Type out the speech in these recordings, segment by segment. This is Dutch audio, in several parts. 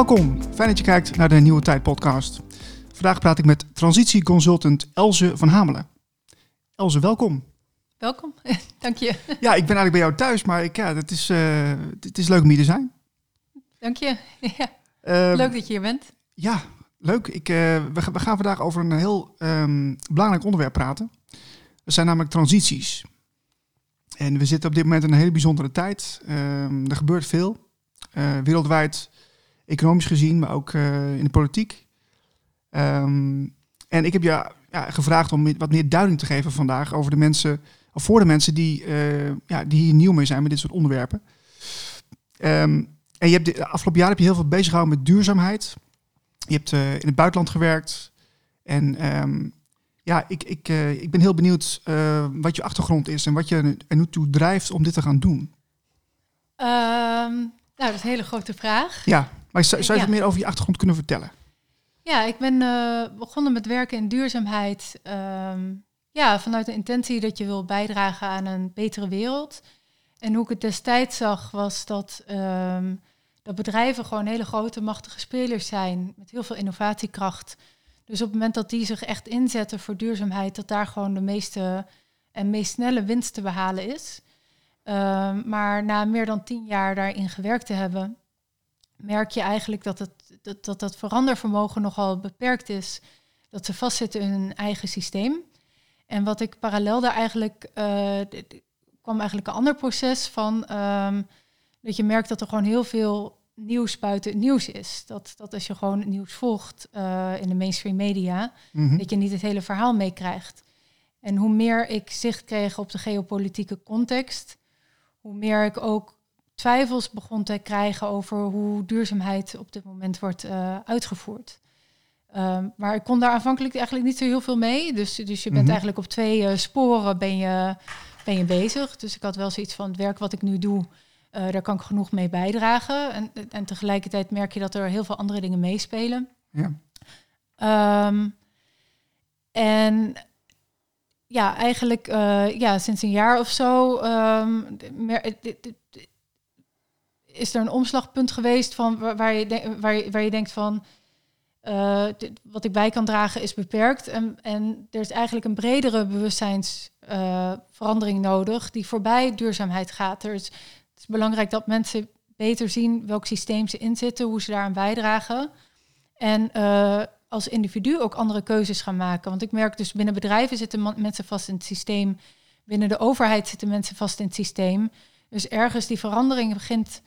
Welkom. Fijn dat je kijkt naar de Nieuwe Tijd podcast. Vandaag praat ik met transitieconsultant Elze van Hamelen. Elze, welkom. Welkom, dank je. Ja, ik ben eigenlijk bij jou thuis, maar ik, ja, het, is, uh, het is leuk om hier te zijn. Dank je. Ja. Uh, leuk dat je hier bent. Ja, leuk. Ik, uh, we, we, gaan vandaag over een heel um, belangrijk onderwerp praten. Dat zijn namelijk transities. En we zitten op dit moment in een hele bijzondere tijd. Um, er gebeurt veel. Uh, wereldwijd, economisch gezien, maar ook uh, in de politiek. Um, en ik heb je ja, gevraagd om wat meer duiding te geven vandaag over de mensen, of voor de mensen die, uh, ja, die hier nieuw mee zijn met dit soort onderwerpen. Um, en je hebt de afgelopen jaar heb je heel veel bezig gehouden met duurzaamheid. Je hebt in het buitenland gewerkt. En um, ja, ik, ik, uh, ik ben heel benieuwd uh, wat je achtergrond is en wat je er nu toe drijft om dit te gaan doen. Um, nou, dat is een hele grote vraag. Ja, maar zou, zou je ja. meer over je achtergrond kunnen vertellen? Ja, ik ben uh, begonnen met werken in duurzaamheid. Um, ja, vanuit de intentie dat je wil bijdragen aan een betere wereld. En hoe ik het destijds zag, was dat, um, dat bedrijven gewoon hele grote, machtige spelers zijn met heel veel innovatiekracht. Dus op het moment dat die zich echt inzetten voor duurzaamheid, dat daar gewoon de meeste en meest snelle winst te behalen is. Um, maar na meer dan tien jaar daarin gewerkt te hebben, merk je eigenlijk dat het, dat, dat, dat verandervermogen nogal beperkt is. Dat ze vastzitten in hun eigen systeem. En wat ik parallel daar eigenlijk uh, kwam eigenlijk een ander proces van um, dat je merkt dat er gewoon heel veel nieuws buiten het nieuws is. Dat, dat als je gewoon het nieuws volgt uh, in de mainstream media, mm -hmm. dat je niet het hele verhaal meekrijgt. En hoe meer ik zicht kreeg op de geopolitieke context, hoe meer ik ook twijfels begon te krijgen over hoe duurzaamheid op dit moment wordt uh, uitgevoerd. Um, maar ik kon daar aanvankelijk eigenlijk niet zo heel veel mee. Dus, dus je bent mm -hmm. eigenlijk op twee uh, sporen ben je, ben je bezig. Dus ik had wel zoiets van het werk wat ik nu doe, uh, daar kan ik genoeg mee bijdragen. En, en tegelijkertijd merk je dat er heel veel andere dingen meespelen. Ja. Um, en ja, eigenlijk ja, sinds een jaar of zo um, mer- is er een omslagpunt geweest van waar, je, waar, je, waar je denkt van uh, dit, wat ik bij kan dragen is beperkt. En, en er is eigenlijk een bredere bewustzijnsverandering uh, nodig die voorbij duurzaamheid gaat. Er is, het is belangrijk dat mensen beter zien welk systeem ze inzitten, hoe ze daaraan bijdragen. En uh, als individu ook andere keuzes gaan maken. Want ik merk dus binnen bedrijven zitten mensen vast in het systeem. Binnen de overheid zitten mensen vast in het systeem. Dus ergens die verandering begint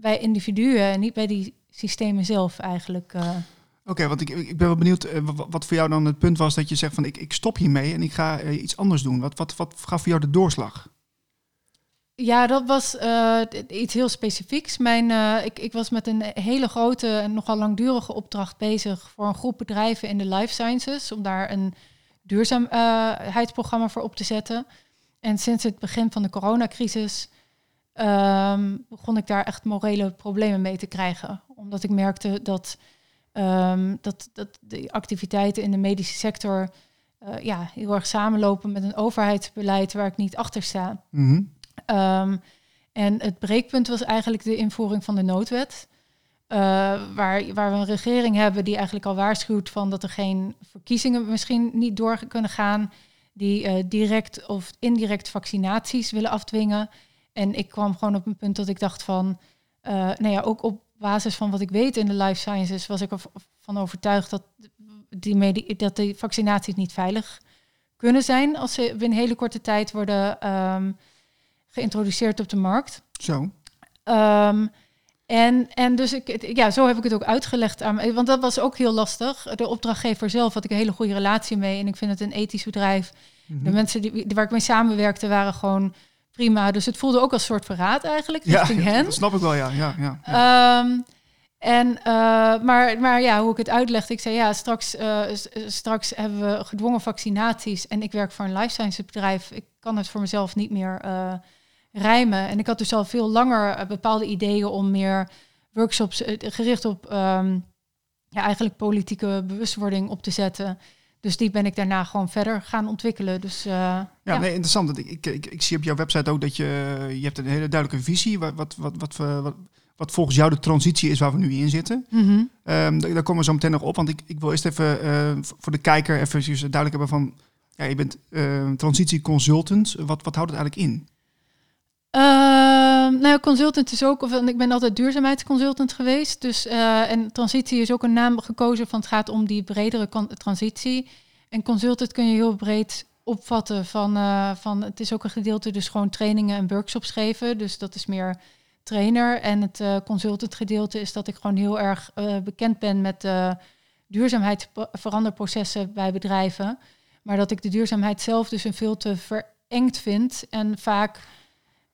bij individuen en niet bij die systemen zelf eigenlijk. Uh. Oké, okay, want ik, ik ben wel benieuwd uh, wat voor jou dan het punt was dat je zegt van ik, ik stop hiermee en ik ga uh, iets anders doen. Wat, wat, wat gaf voor jou de doorslag? Ja, dat was iets heel specifieks. Mijn, ik, ik was met een hele grote en nogal langdurige opdracht bezig voor een groep bedrijven in de life sciences, om daar een duurzaamheidsprogramma voor op te zetten. En sinds het begin van de coronacrisis um, begon ik daar echt morele problemen mee te krijgen. Omdat ik merkte dat, um, dat, dat de activiteiten in de medische sector uh, ja, heel erg samenlopen met een overheidsbeleid waar ik niet achter sta. Mm-hmm. Um, en het breekpunt was eigenlijk de invoering van de noodwet. Uh, waar, waar we een regering hebben die eigenlijk al waarschuwt van dat er geen verkiezingen misschien niet door kunnen gaan. Die uh, direct of indirect vaccinaties willen afdwingen. En ik kwam gewoon op een punt dat ik dacht van, uh, nou ja, ook op basis van wat ik weet in de life sciences, was ik ervan overtuigd dat die, dat die vaccinaties niet veilig kunnen zijn als ze binnen hele korte tijd worden um, geïntroduceerd op de markt. Zo. Um, en, en dus ik, ja, zo heb ik het ook uitgelegd aan want dat was ook heel lastig. De opdrachtgever zelf had ik een hele goede relatie mee en ik vind het een ethisch bedrijf. De mensen die, waar ik mee samenwerkte waren gewoon prima. Dus het voelde ook als soort verraad eigenlijk richting ja, hen. Dat snap ik wel, ja. ja, ja, ja. Um, en, uh, maar, maar ja, hoe ik het uitlegde, ik zei ja, straks, uh, straks hebben we gedwongen vaccinaties en ik werk voor een life sciences bedrijf. Ik kan het voor mezelf niet meer uh, rijmen. En ik had dus al veel langer bepaalde ideeën om meer workshops gericht op um, ja, eigenlijk politieke bewustwording op te zetten. Dus die ben ik daarna gewoon verder gaan ontwikkelen. Dus, uh, ja, ja, nee, interessant. Ik, ik, ik, ik zie op jouw website ook dat je, je hebt een hele duidelijke visie. Wat, wat, wat, wat, wat, wat volgens jou de transitie is waar we nu in zitten. Mhm. Ehm, daar daar komen we zo meteen nog op, want ik, ik wil eerst even eh, voor de kijker even duidelijk hebben van, ja, je bent uh, transitieconsultant. Wat, wat houdt het eigenlijk in? Ehm, nou consultant is ook, of ik ben altijd duurzaamheidsconsultant geweest. Dus, uh, en transitie is ook een naam gekozen van het gaat om die bredere transitie. En consultant kun je heel breed opvatten van, uh, van het is ook een gedeelte dus gewoon trainingen en workshops geven. Dus dat is meer trainer. En het uh, consultant gedeelte is dat ik gewoon heel erg bekend ben met de duurzaamheidsveranderprocessen bij bedrijven. Maar dat ik de duurzaamheid zelf dus een veel te verengd vind en vaak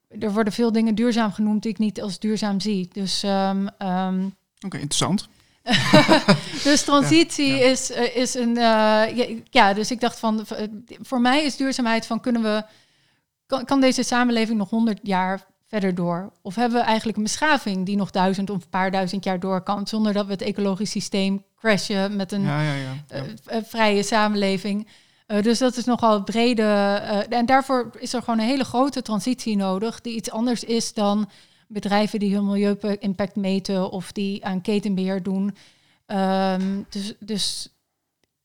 er worden veel dingen duurzaam genoemd die ik niet als duurzaam zie. Dus, um, um, Oké, interessant. dus transitie Is, uh, is een. Uh, ja, ja, dus ik dacht van. Voor mij is duurzaamheid van kunnen we. Kan, kan deze samenleving nog honderd jaar verder door? Of hebben we eigenlijk een beschaving die nog duizend of een paar duizend jaar door kan, zonder dat we het ecologisch systeem crashen met een ja, ja, ja. Uh, vrije samenleving? Uh, dus dat is nogal brede. Uh, en daarvoor is er gewoon een hele grote transitie nodig, die iets anders is dan bedrijven die hun milieu-impact meten of die aan ketenbeheer doen. Um, dus, dus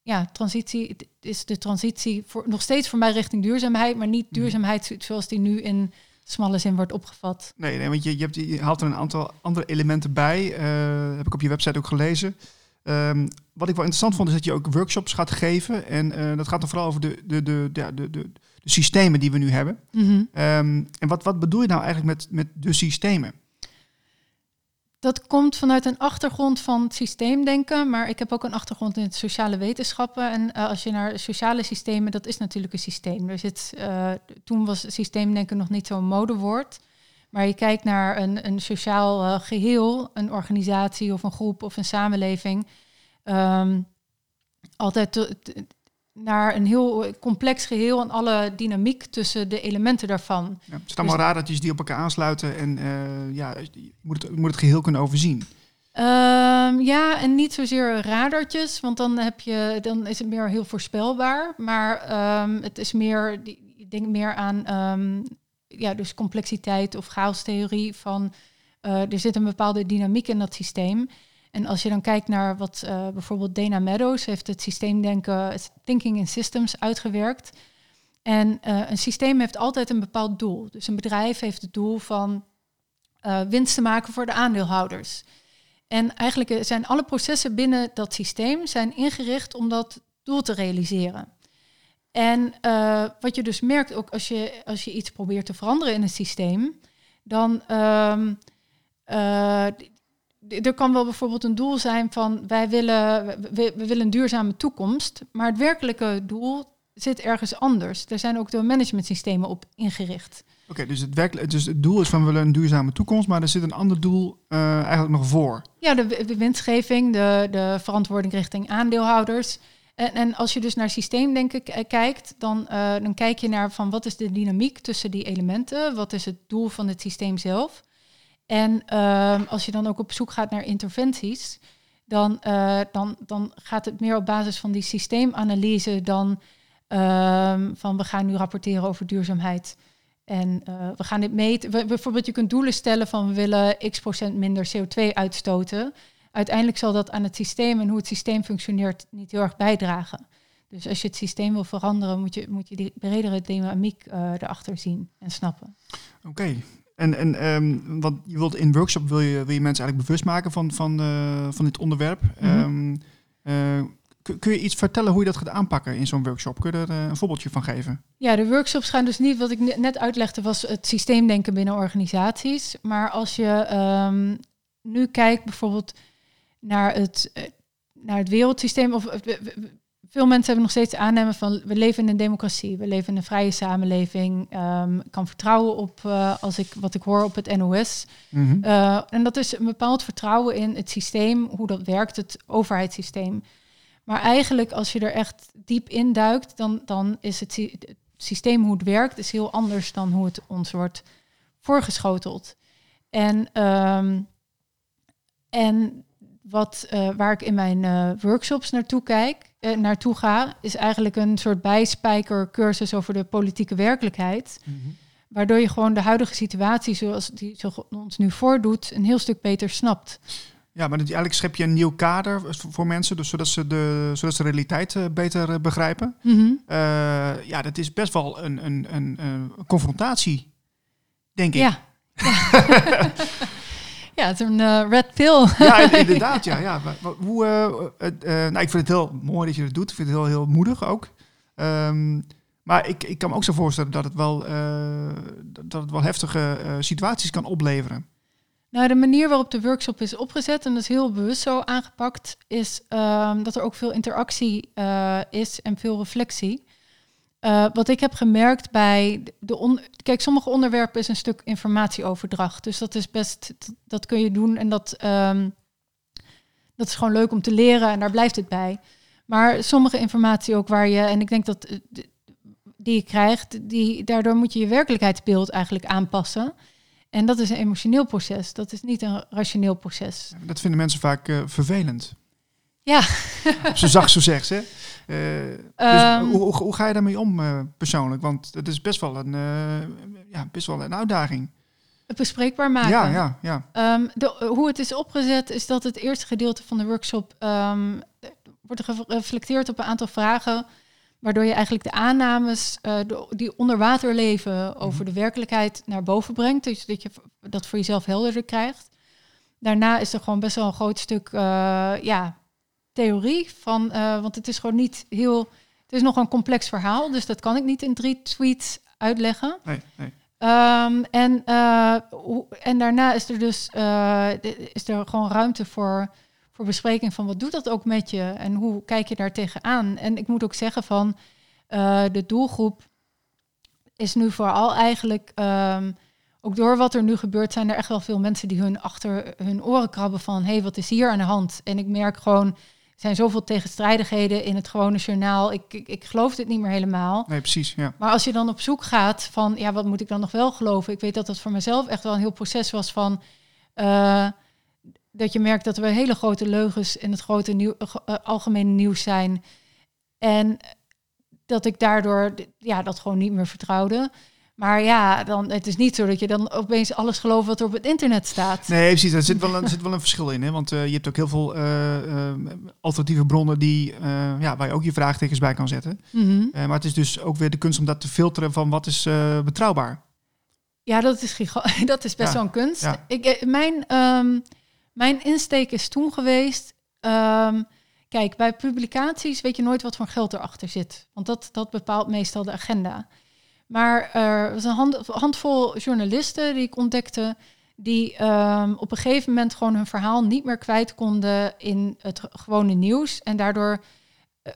ja, transitie is de transitie voor, nog steeds voor mij richting duurzaamheid, maar niet mhm. duurzaamheid zoals die nu in smalle zin wordt opgevat. Nee, nee want je, je, hebt, je haalt er een aantal andere elementen bij. Uh, heb ik op je website ook gelezen. Um, wat ik wel interessant vond, is dat je ook workshops gaat geven. En uh, dat gaat dan vooral over de, de, de, de, de, de, de systemen die we nu hebben. Mm -hmm. um, en wat, wat bedoel je nou eigenlijk met, met de systemen? Dat komt vanuit een achtergrond van systeemdenken, maar ik heb ook een achtergrond in het sociale wetenschappen. En uh, als je naar sociale systemen, dat is natuurlijk een systeem. Er zit, uh, toen was systeemdenken nog niet zo'n modewoord. Maar je kijkt naar een, een sociaal uh, geheel, een organisatie of een groep of een samenleving. Um, altijd te, te, naar een heel complex geheel en alle dynamiek tussen de elementen daarvan. Ja, het is allemaal dus, radertjes die op elkaar aansluiten en uh, ja, je moet het, moet het geheel kunnen overzien. Um, ja, en niet zozeer radertjes, want dan, heb je, dan is het meer heel voorspelbaar. Maar um, het is meer, ik denk meer aan um, ja, dus complexiteit of chaostheorie van uh, er zit een bepaalde dynamiek in dat systeem. En als je dan kijkt naar wat uh, bijvoorbeeld Dana Meadows heeft het systeemdenken, thinking in systems uitgewerkt. En uh, een systeem heeft altijd een bepaald doel. Dus een bedrijf heeft het doel van winst te maken voor de aandeelhouders. En eigenlijk zijn alle processen binnen dat systeem zijn ingericht om dat doel te realiseren. En wat je dus merkt, ook als je, als je iets probeert te veranderen in een systeem, dan um, er kan wel bijvoorbeeld een doel zijn van wij willen, we, we, willen een duurzame toekomst, maar het werkelijke doel zit ergens anders. Er zijn ook de managementsystemen op ingericht. Oké, dus, het dus het doel is van we willen een duurzame toekomst, maar er zit een ander doel uh, eigenlijk nog voor. Ja, de, de winstgeving, de, de verantwoording richting aandeelhouders. En, en, als je dus naar systeemdenken kijkt, dan, uh, dan kijk je naar van wat is de dynamiek tussen die elementen, wat is het doel van het systeem zelf. En uh, als je dan ook op zoek gaat naar interventies, dan, uh, dan, dan gaat het meer op basis van die systeemanalyse dan uh, van we gaan nu rapporteren over duurzaamheid. En we gaan dit meten. bijvoorbeeld, je kunt doelen stellen van we willen x procent minder CO2 uitstoten. Uiteindelijk zal dat aan het systeem en hoe het systeem functioneert niet heel erg bijdragen. Dus als je het systeem wil veranderen, moet je, moet je die bredere dynamiek uh, erachter zien en snappen. Oké, en, en um, wat je wilt in workshop wil je, wil je mensen eigenlijk bewust maken van, van, uh, van dit onderwerp. Mm -hmm. um, uh, kun je iets vertellen hoe je dat gaat aanpakken in zo'n workshop? Kun je er uh, een voorbeeldje van geven? Ja, de workshops gaan dus niet, wat ik net uitlegde, was het systeemdenken binnen organisaties. Maar als je um, nu kijkt bijvoorbeeld naar het, naar het wereldsysteem, of veel mensen hebben nog steeds aannemen van we leven in een democratie, we leven in een vrije samenleving. Um, ik kan vertrouwen op uh, als ik wat ik hoor op het NOS. Mm -hmm. uh, en dat is een bepaald vertrouwen in het systeem, hoe dat werkt, het overheidssysteem. Maar eigenlijk als je er echt diep in duikt, dan, dan is het, het systeem hoe het werkt, is heel anders dan hoe het ons wordt voorgeschoteld. En, um, en wat, uh, waar ik in mijn uh, workshops naartoe kijk, uh, naartoe ga, is eigenlijk een soort bijspijkercursus over de politieke werkelijkheid. Mm -hmm. Waardoor je gewoon de huidige situatie zoals die zich ons nu voordoet, een heel stuk beter snapt. Ja, maar eigenlijk schep je een nieuw kader voor mensen, dus zodat ze de, zodat ze de realiteit uh, beter begrijpen. Mhm. Uh, ja, dat is best wel een, een, een, een confrontatie, denk ik. Ja. ja, het is een red pill. ja, inderdaad. Ja, ja. Hoe, nou, ik vind het heel mooi dat je het doet. Ik vind het heel, heel moedig ook. Um, maar ik, ik kan me ook zo voorstellen dat het wel, dat het wel heftige situaties kan opleveren. Nou, de manier waarop de workshop is opgezet, en dat is heel bewust zo aangepakt, is um, dat er ook veel interactie is en veel reflectie. Uh, wat ik heb gemerkt bij de on kijk, sommige onderwerpen is een stuk informatieoverdracht, dus dat is best, dat kun je doen en dat, um, dat is gewoon leuk om te leren en daar blijft het bij. Maar sommige informatie ook waar je, en ik denk dat die je krijgt, die, daardoor moet je je werkelijkheidsbeeld eigenlijk aanpassen. En dat is een emotioneel proces. Dat is niet een rationeel proces. Dat vinden mensen vaak uh, vervelend. Ja. zo zacht zo zegt ze. Uh, dus um, hoe, hoe, ga je daarmee om uh, persoonlijk? Want het is best wel een, ja, best wel een uitdaging. Het bespreekbaar maken. Ja, ja, ja. Um, de, hoe het is opgezet is dat het eerste gedeelte van de workshop um, wordt gereflecteerd op een aantal vragen Waardoor je eigenlijk de aannames uh, de, die onder water leven over de werkelijkheid naar boven brengt. Dus dat je dat voor jezelf helderder krijgt. Daarna is er gewoon best wel een groot stuk uh, ja, theorie van. Uh, want het is gewoon niet heel. Het is nog een complex verhaal. Dus dat kan ik niet in drie tweets uitleggen. Nee, nee. Um, en, en daarna is er dus is er gewoon ruimte voor voor bespreking van wat doet dat ook met je en hoe kijk je daar tegenaan. En ik moet ook zeggen van de doelgroep is nu vooral eigenlijk, um, ook door wat er nu gebeurt, zijn er echt wel veel mensen die hun achter hun oren krabben van hé, hey, wat is hier aan de hand? En ik merk gewoon, zijn zoveel tegenstrijdigheden in het gewone journaal. Ik, ik, ik geloof dit niet meer helemaal. Nee, precies. Ja. Maar als je dan op zoek gaat van ja, wat moet ik dan nog wel geloven? Ik weet dat dat voor mezelf echt wel een heel proces was van. Uh, dat je merkt dat er hele grote leugens in het grote nieuw, uh, algemene nieuws zijn. En dat ik daardoor ja, dat gewoon niet meer vertrouwde. Maar ja, dan, het is niet zo dat je dan opeens alles gelooft wat er op het internet staat. Nee, precies. Er zit wel een, zit wel een verschil in. Hè? Want uh, je hebt ook heel veel uh, alternatieve bronnen die, ja, waar je ook je vraagtekens bij kan zetten. Mm -hmm. maar het is dus ook weer de kunst om dat te filteren van wat is betrouwbaar. Ja, dat is, dat is best Ja. wel een kunst. Ja. Ik, mijn, um, mijn insteek is toen geweest. Um, kijk, bij publicaties weet je nooit wat voor geld erachter zit. Want dat, dat bepaalt meestal de agenda. Maar er was een hand, handvol journalisten die ik ontdekte. die um, op een gegeven moment gewoon hun verhaal niet meer kwijt konden in het gewone nieuws. En daardoor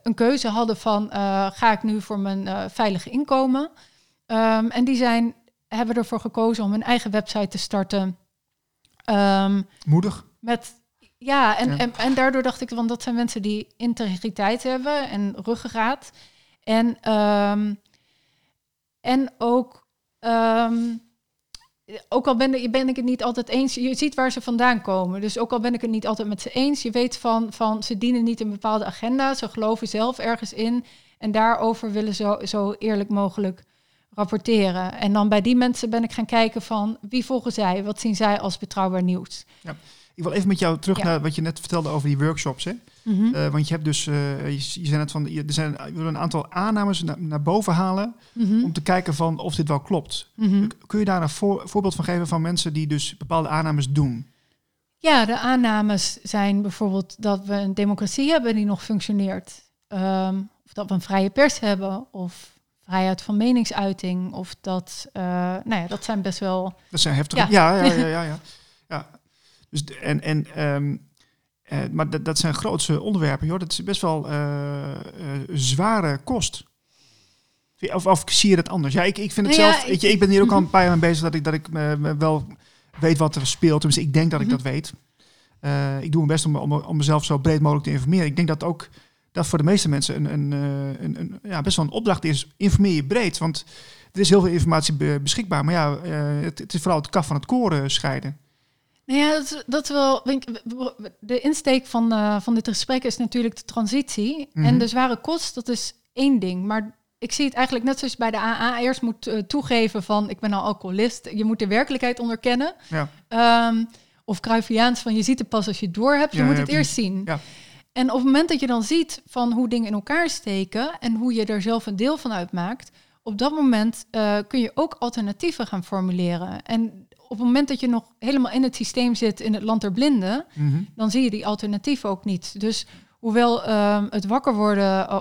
een keuze hadden van: uh, ga ik nu voor mijn uh, veilige inkomen? Um, en die zijn, hebben ervoor gekozen om een eigen website te starten. Um, Moedig. met, ja, en, Ja. En, en daardoor dacht ik, want dat zijn mensen die integriteit hebben en ruggengraat. En, ehm, en ook, ehm, ook al ben ik, ben ik het niet altijd eens, je ziet waar ze vandaan komen. Dus ook al ben ik het niet altijd met ze eens, je weet van, van ze dienen niet een bepaalde agenda, ze geloven zelf ergens in. En daarover willen ze zo, zo eerlijk mogelijk rapporteren. En dan bij die mensen ben ik gaan kijken van wie volgen zij, wat zien zij als betrouwbaar nieuws. Ik wil even met jou terug Ja. naar wat je net vertelde over die workshops. Hè? Mhm. Eh, want je hebt dus, eh, je, je zei net van, je- er zijn je wil een aantal aannames naar, naar boven halen Mhm. om te kijken van of dit wel klopt. Mhm. Kun je daar een voor- voorbeeld van geven van mensen die dus bepaalde aannames doen? Ja, de aannames zijn bijvoorbeeld dat we een democratie hebben die nog functioneert. Ehm, of dat we een vrije pers hebben, of vrijheid van meningsuiting. Of dat, eh, nou ja, dat zijn best wel. Dat zijn heftige. Ja. Ja, ja, ja, ja. ja, ja. Dus en en ehm, eh, maar dat, dat zijn grootse onderwerpen, joh. Dat is best wel eh, eh, zware kost. Of, of zie je dat anders? Ja, ik, ik vind het Nou ja, zelf. Weet je, ik ben hier ook al Mhm. een paar jaar mee bezig dat ik dat ik wel weet wat er speelt. Tenminste, ik denk dat ik Mhm. dat weet. Ik doe mijn best om, om, om mezelf zo breed mogelijk te informeren. Ik denk dat ook dat voor de meeste mensen een, een, een, een, ja, best wel een opdracht is. Informeer je breed. Want er is heel veel informatie be- beschikbaar. Maar ja, het, het is vooral het kaf van het koren scheiden. Nou ja, dat, dat wel. De insteek van, eh, van dit gesprek is natuurlijk de transitie. Mhm. En de zware kost, dat is één ding. Maar ik zie het eigenlijk net zoals bij de AA eerst moet eh, toegeven van ik ben al alcoholist. Je moet de werkelijkheid onderkennen. Ja. Ehm, of Cruyffiaans van je ziet het pas als je het door hebt. Je Ja, moet ja, het eerst zien. Ja. En op het moment dat je dan ziet van hoe dingen in elkaar steken en hoe je er zelf een deel van uitmaakt, op dat moment eh, kun je ook alternatieven gaan formuleren. En op het moment dat je nog helemaal in het systeem zit in het land der blinden, Mhm. dan zie je die alternatieven ook niet. Dus hoewel ehm, het wakker worden,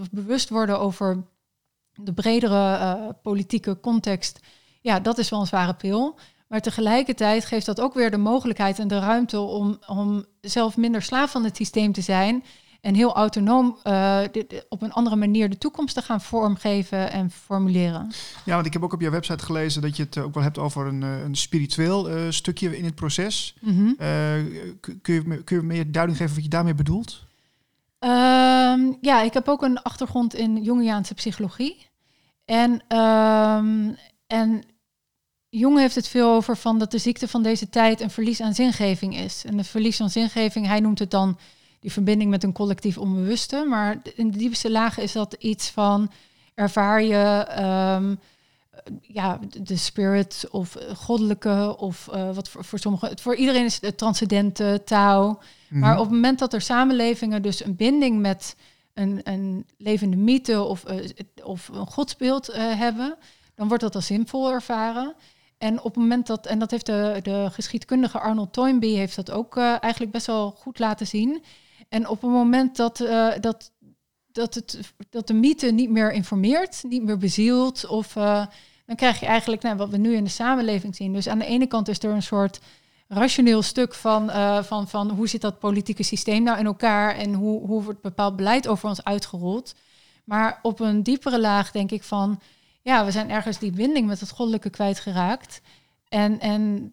of bewust worden over de bredere politieke context, ja, dat is wel een zware pil. Maar tegelijkertijd geeft dat ook weer de mogelijkheid en de ruimte om, om zelf minder slaaf van het systeem te zijn. En heel autonoom eh, de- de- op een andere manier de toekomst te gaan vormgeven en formuleren. Ja, want ik heb ook op jouw website gelezen dat je het eh, ook wel hebt over een, eh, een spiritueel stukje in het proces. Mhm. Kun, je, kun je meer duiding geven wat je daarmee bedoelt? Ehm, ja, ik heb ook een achtergrond in Jungiaanse psychologie. En, ehm, en Jung heeft het veel over van dat de ziekte van deze tijd een verlies aan zingeving is. En de verlies aan zingeving, hij noemt het dan die verbinding met een collectief onbewuste. Maar in de diepste lagen is dat iets van ervaar je ehm, ja, de spirit of goddelijke of eh, wat voor, voor sommigen, voor iedereen is het transcendente, Tao. Maar Mhm. op het moment dat er samenlevingen dus een binding met een, een levende mythe of, eh, of een godsbeeld eh, hebben, dan wordt dat als zinvol ervaren. En op het moment dat, en dat heeft de, de geschiedkundige Arnold Toynbee heeft dat ook eh, eigenlijk best wel goed laten zien. En op het moment dat, eh, dat, dat, het, dat de mythe niet meer informeert, niet meer bezielt, of eh, dan krijg je eigenlijk nou, wat we nu in de samenleving zien. Dus aan de ene kant is er een soort rationeel stuk van, eh, van, van hoe zit dat politieke systeem nou in elkaar en hoe, hoe wordt bepaald beleid over ons uitgerold. Maar op een diepere laag denk ik van, ja, we zijn ergens die binding met het goddelijke kwijtgeraakt. En, en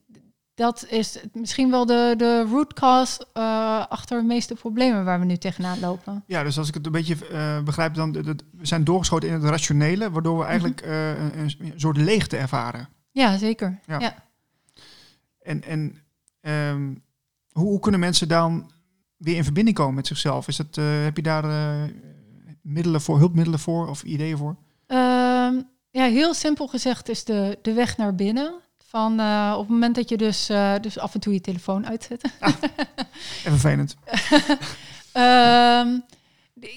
dat is misschien wel de, de root cause eh, achter de meeste problemen waar we nu tegenaan lopen. Ja, dus als ik het een beetje eh, begrijp, dan de- we zijn doorgeschoten in het rationele, waardoor we eigenlijk eh, een, een soort leegte ervaren. Ja, zeker. Ja. Ja. En, en ehm, hoe, hoe kunnen mensen dan weer in verbinding komen met zichzelf? Is dat, heb je daar middelen voor, hulpmiddelen voor of ideeën voor? Ehm, ja, heel simpel gezegd is de, de weg naar binnen. Van eh, op het moment dat je dus, eh, dus af en toe je telefoon uitzet. En vervelend. Ehm,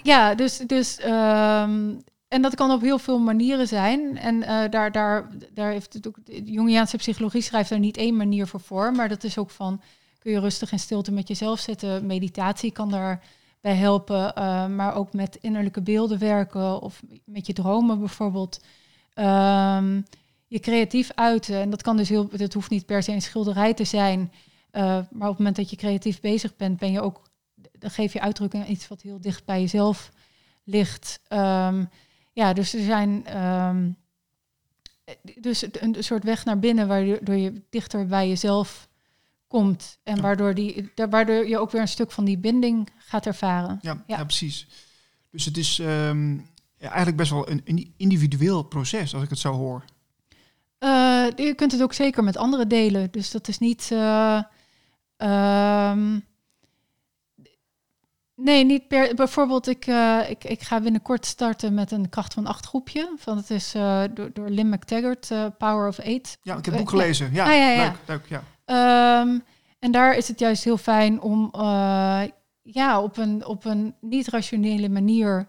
ja, dus, dus ehm, en dat kan op heel veel manieren zijn. En eh, daar, daar, daar heeft het ook, de Jungiaanse psychologie schrijft daar niet één manier voor voor, maar dat is ook van kun je rustig in stilte met jezelf zitten. Meditatie kan daarbij helpen, maar ook met innerlijke beelden werken of met je dromen bijvoorbeeld. Ehm, je creatief uiten. En dat kan dus heel, dat hoeft niet per se een schilderij te zijn. eh, maar op het moment dat je creatief bezig bent, ben je ook dan geef je uitdrukking aan iets wat heel dicht bij jezelf ligt. Ehm, ja, dus er zijn ehm, dus een, soort weg naar binnen waardoor je dichter bij jezelf komt en waardoor, die, waardoor je ook weer een stuk van die binding gaat ervaren. Ja, Ja. ja. precies. Dus het is ehm, eigenlijk best wel een, een individueel proces, als ik het zo hoor. Eh, je kunt het ook zeker met anderen delen. Dus dat is niet. eh, ehm, nee, niet per. Bijvoorbeeld, ik, eh, ik, ik ga binnenkort starten met een kracht van acht groepje. Van het is door, door Lynn McTaggart, Power of Eight. Ja, ik heb het boek gelezen. Ja, Ah, ja, ja. leuk, leuk, ja. Ehm, en daar is het juist heel fijn om ja, op een, op een niet-rationele manier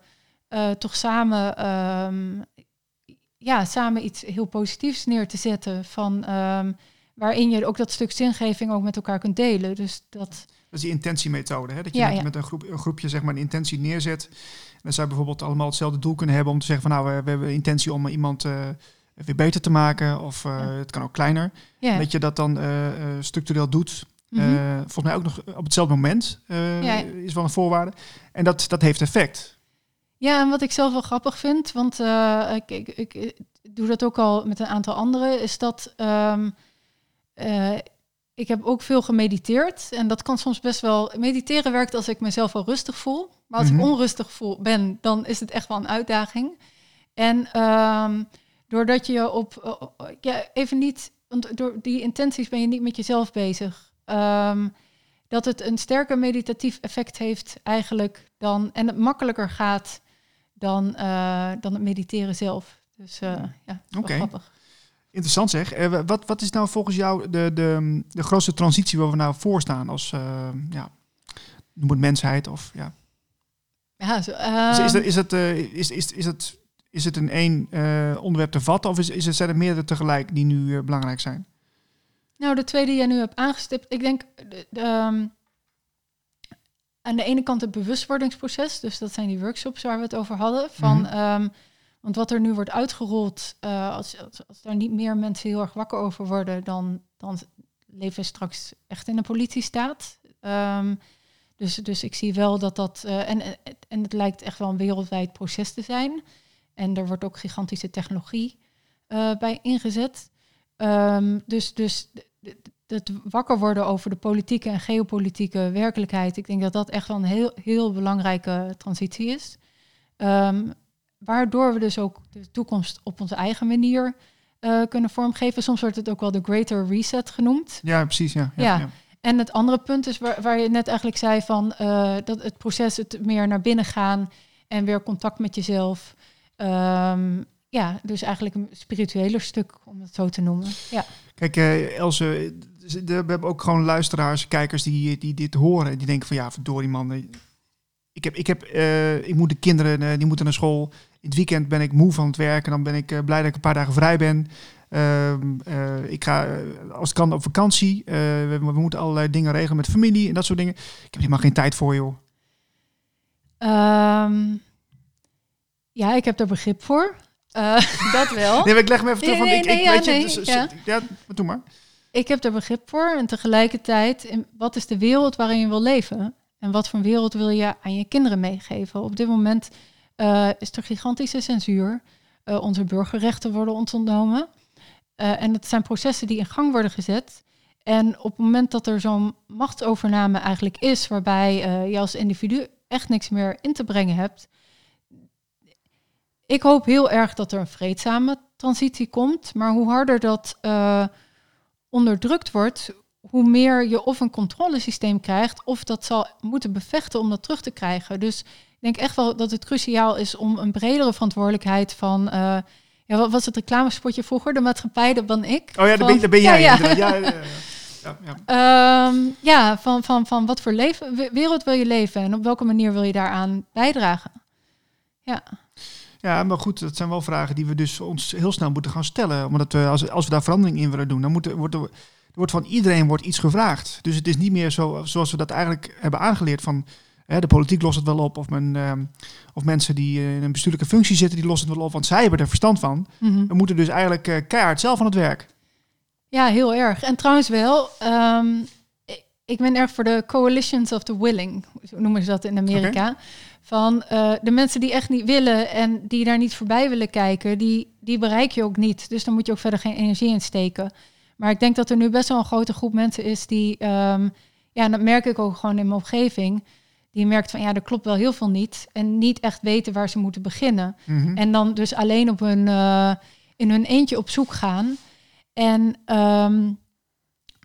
toch samen, ehm, ja, samen iets heel positiefs neer te zetten. Van, ehm, waarin je ook dat stuk zingeving ook met elkaar kunt delen. Dus dat, Dat is die intentiemethode. Hè? Dat je Ja, met, ja. met een, groep, een groepje zeg maar, een intentie neerzet. En je bijvoorbeeld allemaal hetzelfde doel kunnen hebben om te zeggen van nou, we, we hebben intentie om iemand eh, weer beter te maken. Of eh, Ja. het kan ook kleiner. ja. Dat je dat dan eh, structureel doet. Mhm. Volgens mij ook nog op hetzelfde moment Ja. is wel een voorwaarde. En dat, dat heeft effect. Ja, en wat ik zelf wel grappig vind, want eh, ik, ik, ik, ik doe dat ook al met een aantal anderen, is dat ehm, eh, ik heb ook veel gemediteerd. En dat kan soms best wel. Mediteren werkt als ik mezelf wel rustig voel. Maar als Mhm. ik onrustig voel ben, dan is het echt wel een uitdaging. En ehm, doordat je op. eh, ja, even niet. Want door die intenties ben je niet met jezelf bezig. Ehm, dat het een sterker meditatief effect heeft eigenlijk dan. En het makkelijker gaat dan, uh, dan het mediteren zelf. Dus uh, ja, Oké. grappig. Interessant zeg. Uh, wat, wat is nou volgens jou de, de, de grootste transitie waar we nou voor staan als ja, noem het mensheid of ja. Ja, zo, is, is, dat, is, het, is, is, is, het, is het in één onderwerp te vatten of is, is het, zijn er meerdere tegelijk die nu belangrijk zijn? Nou, de tweede die jij nu hebt aangestipt, ik denk de, de, um, aan de ene kant het bewustwordingsproces, dus dat zijn die workshops waar we het over hadden. Van, mm -hmm. um, want wat er nu wordt uitgerold, uh, als, als, als, daar niet meer mensen heel erg wakker over worden, dan, dan leven we straks echt in een politiestaat. Um, dus, dus ik zie wel dat dat. Uh, en, en het lijkt echt wel een wereldwijd proces te zijn. En er wordt ook gigantische technologie uh, bij ingezet. Um, dus, dus het wakker worden over de politieke en geopolitieke werkelijkheid, ik denk dat dat echt wel een heel, heel belangrijke transitie is. Um, waardoor we dus ook de toekomst op onze eigen manier uh, kunnen vormgeven. Soms wordt het ook wel de Greater Reset genoemd. Ja, precies. Ja, ja, ja. ja. En het andere punt is waar, waar je net eigenlijk zei van uh, dat het proces het meer naar binnen gaan en weer contact met jezelf. Um, ja, dus eigenlijk een spiritueler stuk, om het zo te noemen. Ja. Kijk, uh, Else, we hebben ook gewoon luisteraars, kijkers die, die dit horen. Die denken van ja, verdorie man. Ik, heb, ik, heb, uh, ik moet de kinderen, uh, die moeten naar school. In het weekend ben ik moe van het werken. Dan ben ik uh, blij dat ik een paar dagen vrij ben. ik ga, als het kan, op vakantie. We, we, moeten allerlei dingen regelen met familie en dat soort dingen. Ik heb helemaal geen tijd voor, joh. Um, ja, ik heb er begrip voor. Dat wel. Nee, maar ik leg me even terug. Nee, ik, weet je, dus, ja. ja, maar doe maar. Ik heb er begrip voor. En tegelijkertijd, wat is de wereld waarin je wil leven? En wat voor wereld wil je aan je kinderen meegeven? Op dit moment eh, is er gigantische censuur. Eh, onze burgerrechten worden ontnomen. Eh, en het zijn processen die in gang worden gezet. En op het moment dat er zo'n machtsovername eigenlijk is, waarbij je als individu echt niks meer in te brengen hebt. Ik hoop heel erg dat er een vreedzame transitie komt. Maar hoe harder dat onderdrukt wordt, hoe meer je of een controlesysteem krijgt, of dat zal moeten bevechten om dat terug te krijgen. Dus ik denk echt wel dat het cruciaal is om een bredere verantwoordelijkheid van. eh, ja, wat was het reclamespotje vroeger? De maatschappij, dat ben ik. Oh ja, Van- ben, daar ben Ja, jij. ja. Ja, ja, ja, ja, ja. Ehm, ja, van, van, van wat voor leven, we- wereld wil je leven en op welke manier wil je daaraan bijdragen? Ja, Ja, maar goed, dat zijn wel vragen die we dus ons heel snel moeten gaan stellen. Omdat we, als, als we daar verandering in willen doen, dan wordt er, wordt van iedereen wordt iets gevraagd. Dus het is niet meer zo zoals we dat eigenlijk hebben aangeleerd van hè, de politiek lost het wel op. Of, men, ehm, of mensen die eh, in een bestuurlijke functie zitten, die lossen het wel op, want zij hebben er verstand van. Mhm. We moeten dus eigenlijk eh, keihard zelf aan het werk. ja heel erg. En trouwens wel, ehm, ik- ben erg voor de coalitions of the willing, noemen ze dat in Amerika. Van eh, de mensen die echt niet willen en die daar niet voorbij willen kijken, die, die bereik je ook niet. Dus dan moet je ook verder geen energie in steken. Maar ik denk dat er nu best wel een grote groep mensen is die, ehm, ja, en dat merk ik ook gewoon in mijn omgeving, die merkt van ja, er klopt wel heel veel niet. En niet echt weten waar ze moeten beginnen. Mhm. En dan dus alleen op hun, eh, in hun eentje op zoek gaan. En ehm,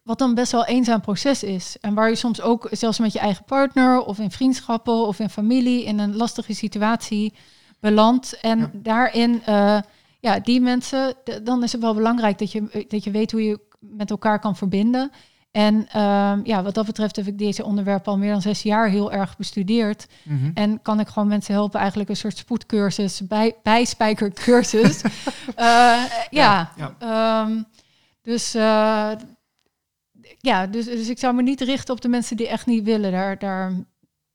wat dan best wel een eenzaam proces is. En waar je soms ook, zelfs met je eigen partner of in vriendschappen of in familie, in een lastige situatie belandt. En Ja. daarin, eh, ja, die mensen, dan is het wel belangrijk dat je, dat je weet hoe je met elkaar kan verbinden. En ehm, ja, wat dat betreft heb ik deze onderwerpen al meer dan zes jaar heel erg bestudeerd. Mhm. En kan ik gewoon mensen helpen, eigenlijk een soort spoedcursus, bij, bijspijkercursus. Eh ja, ja. Ehm, dus, eh, ja dus, dus ik zou me niet richten op de mensen die echt niet willen. Daar, daar,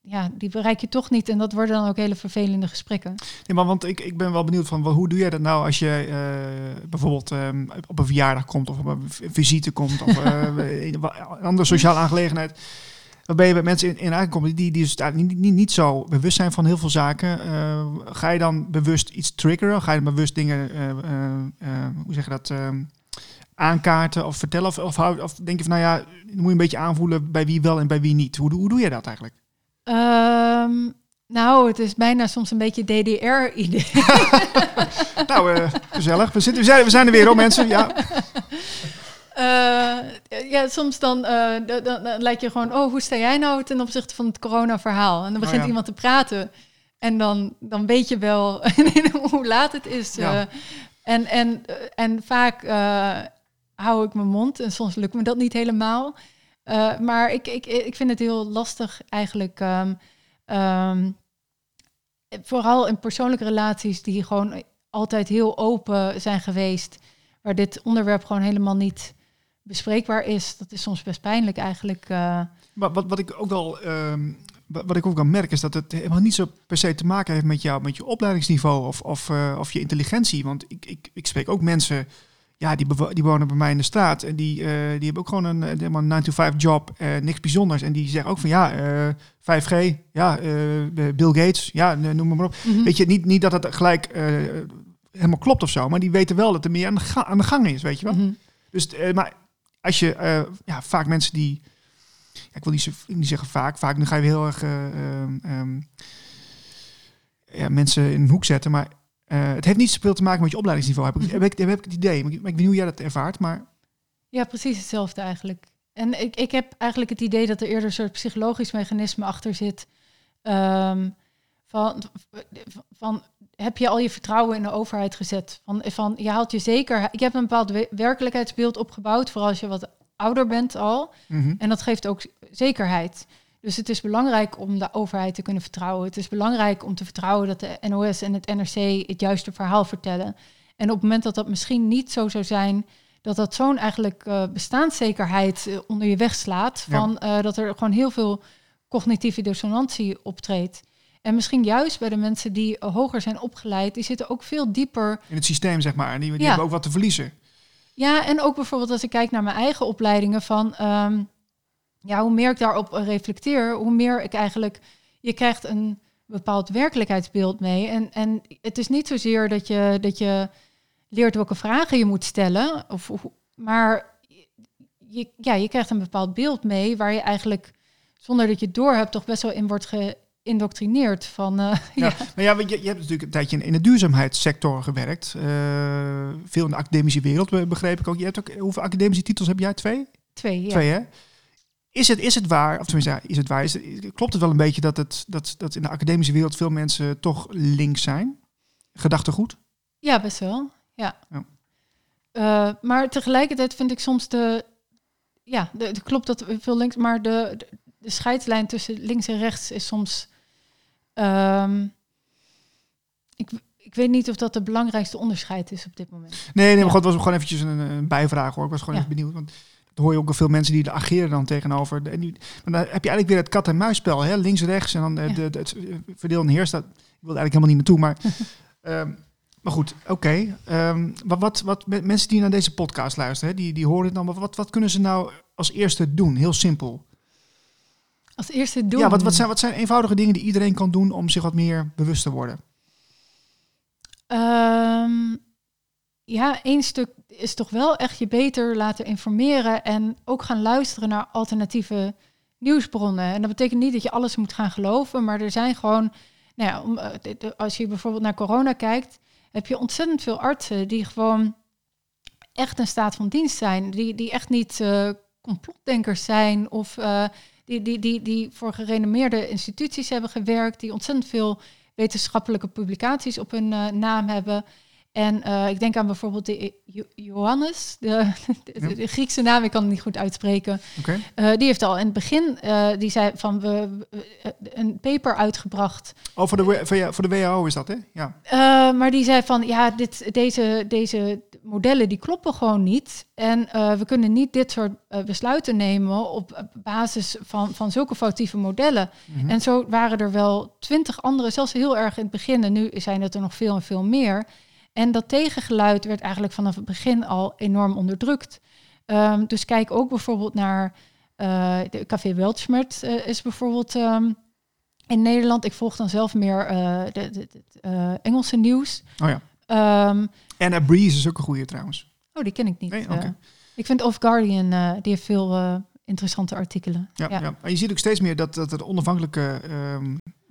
ja, die bereik je toch niet. En dat worden dan ook hele vervelende gesprekken. Nee, maar want ik, ik ben wel benieuwd van hoe doe jij dat nou als je eh, bijvoorbeeld ehm, op een verjaardag komt of op een visite komt of eh, in een andere sociale aangelegenheid. Waarbij je bij mensen in, in aankomt die, die dus niet, niet, niet zo bewust zijn van heel veel zaken. Eh, ga je dan bewust iets triggeren? Ga je bewust dingen, eh, eh, eh, hoe zeg je dat, ehm, aankaarten of vertellen? Of, of, of denk je van, nou ja, dan moet je een beetje aanvoelen bij wie wel en bij wie niet. Hoe, doe- hoe doe je dat eigenlijk? Ehm, nou, het is bijna soms een beetje DDR-idee. nou, eh, gezellig. We, zitten, we, zijn, we zijn er weer hoor mensen. Ja. Eh, ja, soms dan, eh, dan, dan, dan lijkt je gewoon, oh, hoe sta jij nou ten opzichte van het corona-verhaal? En dan begint ja. iemand te praten. En dan, dan weet je wel hoe laat het is. Ja. en, en, en vaak hou ik mijn mond en soms lukt me dat niet helemaal. Eh, maar ik, ik, ik vind het heel lastig eigenlijk. ehm, ehm, vooral in persoonlijke relaties die gewoon altijd heel open zijn geweest. Waar dit onderwerp gewoon helemaal niet bespreekbaar is. Dat is soms best pijnlijk eigenlijk. eh. Maar wat, wat ik ook wel, ehm, wat ik ook wel merk, is dat het helemaal niet zo per se te maken heeft met, jou, met je opleidingsniveau of, of, eh, of je intelligentie. Want ik, ik, ik spreek ook mensen, ja, die, die wonen bij mij in de straat en die, eh, die hebben ook gewoon een, eh, helemaal een 9-to-5 job, niks bijzonders. En die zeggen ook van ja, eh, 5G, ja, eh, Bill Gates, ja, noem maar op. Weet je, niet, niet dat het gelijk helemaal klopt of zo, maar die weten wel dat er meer aan de, ga- aan de gang is, weet je wel. Mhm. Dus, maar als je ja, vaak mensen die, ja, ik wil niet, zo, niet zeggen vaak, vaak nu ga je heel erg eh, ehm, ehm, ja, mensen in een hoek zetten, maar eh, het heeft niet zoveel te maken met je opleidingsniveau, heb ik, heb ik, heb ik het idee. Maar ik, maar ik weet niet hoe jij dat ervaart, maar Ja, precies hetzelfde eigenlijk. En ik, ik heb eigenlijk het idee dat er eerder een soort psychologisch mechanisme achter zit. Ehm, van, van, heb je al je vertrouwen in de overheid gezet? Van, van je haalt je zeker. Je hebt een bepaald we- werkelijkheidsbeeld opgebouwd, vooral als je wat ouder bent al. mhm. En dat geeft ook zekerheid. Dus het is belangrijk om de overheid te kunnen vertrouwen. Het is belangrijk om te vertrouwen dat de NOS en het NRC het juiste verhaal vertellen. En op het moment dat dat misschien niet zo zou zijn, dat dat zo'n eigenlijk eh, bestaanszekerheid eh, onder je weg slaat. Ja. Van, eh, dat er gewoon heel veel cognitieve dissonantie optreedt. En misschien juist bij de mensen die hoger zijn opgeleid, die zitten ook veel dieper in het systeem zeg maar, en die, die Ja. hebben ook wat te verliezen. ja, en ook bijvoorbeeld als ik kijk naar mijn eigen opleidingen van ehm, ja, hoe meer ik daarop reflecteer, hoe meer ik eigenlijk je krijgt een bepaald werkelijkheidsbeeld mee. En, en het is niet zozeer dat je, dat je leert welke vragen je moet stellen, of, maar je, ja, je krijgt een bepaald beeld mee waar je eigenlijk zonder dat je het door hebt toch best wel in wordt geïndoctrineerd van eh, Ja. ja. Maar ja, want je, je hebt natuurlijk een tijdje in, de duurzaamheidssector gewerkt. eh, veel in de academische wereld, be- begreep ik ook. Je hebt ook. Hoeveel academische titels heb jij? Twee? twee. Ja. Twee, hè? Is het, is het waar, of tenminste, is het waar? Is het, klopt het wel een beetje dat, het, dat, dat in de academische wereld veel mensen toch links zijn? Gedachtegoed? Ja, best wel. Ja. Ja. Eh, maar tegelijkertijd vind ik soms de. Ja, de, het klopt dat veel links. Maar de, de, de scheidslijn tussen links en rechts is soms. ehm, ik, ik weet niet of dat de belangrijkste onderscheid is op dit moment. Nee, nee, maar Ja. het was gewoon eventjes een, een bijvraag hoor. Ik was gewoon Ja. even benieuwd. Want hoor je ook wel veel mensen die er ageren dan tegenover. En die, maar dan heb je eigenlijk weer het kat-en-muisspel. hè? Links, rechts en dan eh, Ja. de, de, het eh, verdeel en heerst. Dat, ik wilde eigenlijk helemaal niet naartoe. Maar, ehm, maar goed, oké. Ehm, wat, wat, wat me- mensen die naar deze podcast luisteren, hè, die, die horen het dan. maar Wat, wat kunnen ze nou als eerste doen? Heel simpel. Als eerste doen. Ja, wat, wat, zijn, wat zijn eenvoudige dingen die iedereen kan doen om zich wat meer bewust te worden? Ehm, ja, één stuk is toch wel echt je beter laten informeren en ook gaan luisteren naar alternatieve nieuwsbronnen. En dat betekent niet dat je alles moet gaan geloven, maar er zijn gewoon, nou ja, eh, als je bijvoorbeeld naar corona kijkt, heb je ontzettend veel artsen die gewoon echt in staat van dienst zijn, die, die echt niet eh, complotdenkers zijn of eh, die, die, die, die voor gerenommeerde instituties hebben gewerkt, die ontzettend veel wetenschappelijke publicaties op hun naam hebben. En eh, ik denk aan bijvoorbeeld de Jo- Johannes, de, de, Ja. de Griekse naam, ik kan het niet goed uitspreken. Eh, die heeft al in het begin, eh, die zei van we, we- een paper uitgebracht. Oh, voor de, voor, de WHO is dat, hè? Ja. Eh, maar die zei van ja, dit, deze, deze modellen die kloppen gewoon niet. En eh, we kunnen niet dit soort eh, besluiten nemen op basis van, van zulke foutieve modellen. Mhm. En zo waren er wel twintig andere, zelfs heel erg in het begin. En nu zijn het er nog veel en veel meer. En dat tegengeluid werd eigenlijk vanaf het begin al enorm onderdrukt. Ehm, dus kijk ook bijvoorbeeld naar eh, de Café Weltschmerz eh, is bijvoorbeeld ehm, in Nederland. Ik volg dan zelf meer eh, de, de, de- het, Engelse nieuws. Oh ja. Ehm, Anna Breeze is ook een goede trouwens. oh, die ken ik niet. Nee? ik vind Off Guardian, die heeft veel interessante artikelen. Ja, ja. Maar je ziet ook steeds meer dat, dat er onafhankelijke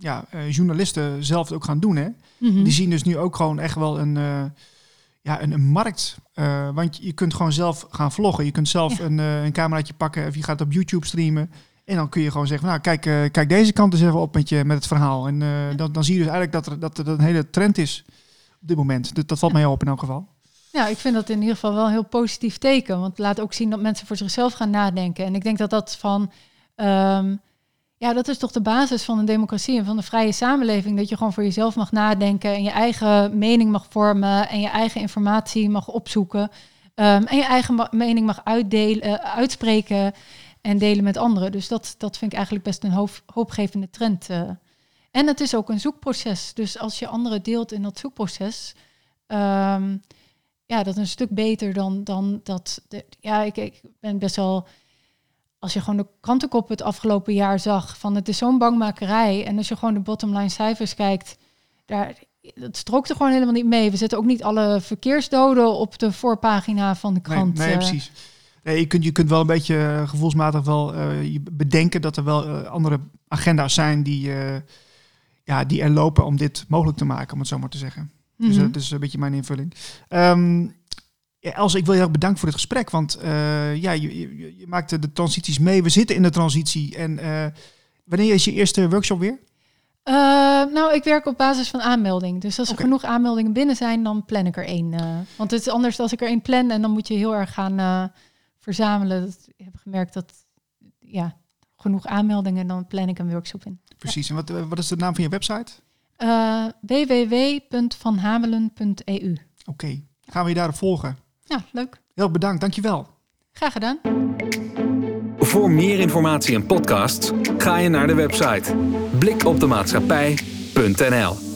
ja, eh, journalisten zelf ook gaan doen. Hè? Mhm. Die zien dus nu ook gewoon echt wel een, eh, ja, een, een markt. Eh, want je kunt gewoon zelf gaan vloggen. Je kunt zelf Ja. een, een cameraatje pakken of je gaat op YouTube streamen. En dan kun je gewoon zeggen, nou kijk, kijk deze kant eens even op met, je, met het verhaal. En dan, dan zie je dus eigenlijk dat er, dat er een hele trend is op dit moment. Dat, dat valt mij op in elk geval. Ja, ik vind dat in ieder geval wel een heel positief teken. Want het laat ook zien dat mensen voor zichzelf gaan nadenken. En ik denk dat dat van... ehm, ja, dat is toch de basis van een democratie en van een vrije samenleving. Dat je gewoon voor jezelf mag nadenken en je eigen mening mag vormen en je eigen informatie mag opzoeken. ehm, en je eigen mening mag uitdelen, eh, uitspreken en delen met anderen. Dus dat, dat vind ik eigenlijk best een hoop, hoopgevende trend. eh. En het is ook een zoekproces. Dus als je anderen deelt in dat zoekproces, ehm, ja, dat is een stuk beter dan, dan dat. Ja, ik, ik ben best wel. Als je gewoon de krantenkop het afgelopen jaar zag, van het is zo'n bangmakerij. En als je gewoon de bottomline cijfers kijkt, daar, dat strookt er gewoon helemaal niet mee. We zetten ook niet alle verkeersdoden op de voorpagina van de krant. nee eh. precies. Nee, je, kunt, je kunt wel een beetje eh, gevoelsmatig wel je bedenken dat er wel andere agenda's zijn die, ja, die er lopen om dit mogelijk te maken, om het zo maar te zeggen. Dus Mhm. dat is een beetje mijn invulling. Ehm ja, Els, ik wil je heel bedanken voor dit gesprek. Want eh, ja, je, je, je maakt de transities mee. We zitten in de transitie. En eh, wanneer is je eerste workshop weer? Eh, nou, ik werk op basis van aanmelding. Dus als er genoeg aanmeldingen binnen zijn, dan plan ik er één. want het is anders als ik er één plan en dan moet je heel erg gaan verzamelen. Dat, ik heb gemerkt dat, ja, genoeg aanmeldingen, dan plan ik een workshop in. Precies. En wat, wat is de naam van je website? Www.vanhamelen.eu. Oké, gaan we je daarop volgen. Ja, leuk. Heel bedankt, dankjewel. Graag gedaan. Voor meer informatie en podcasts ga je naar de website blikopdemaatschappij.nl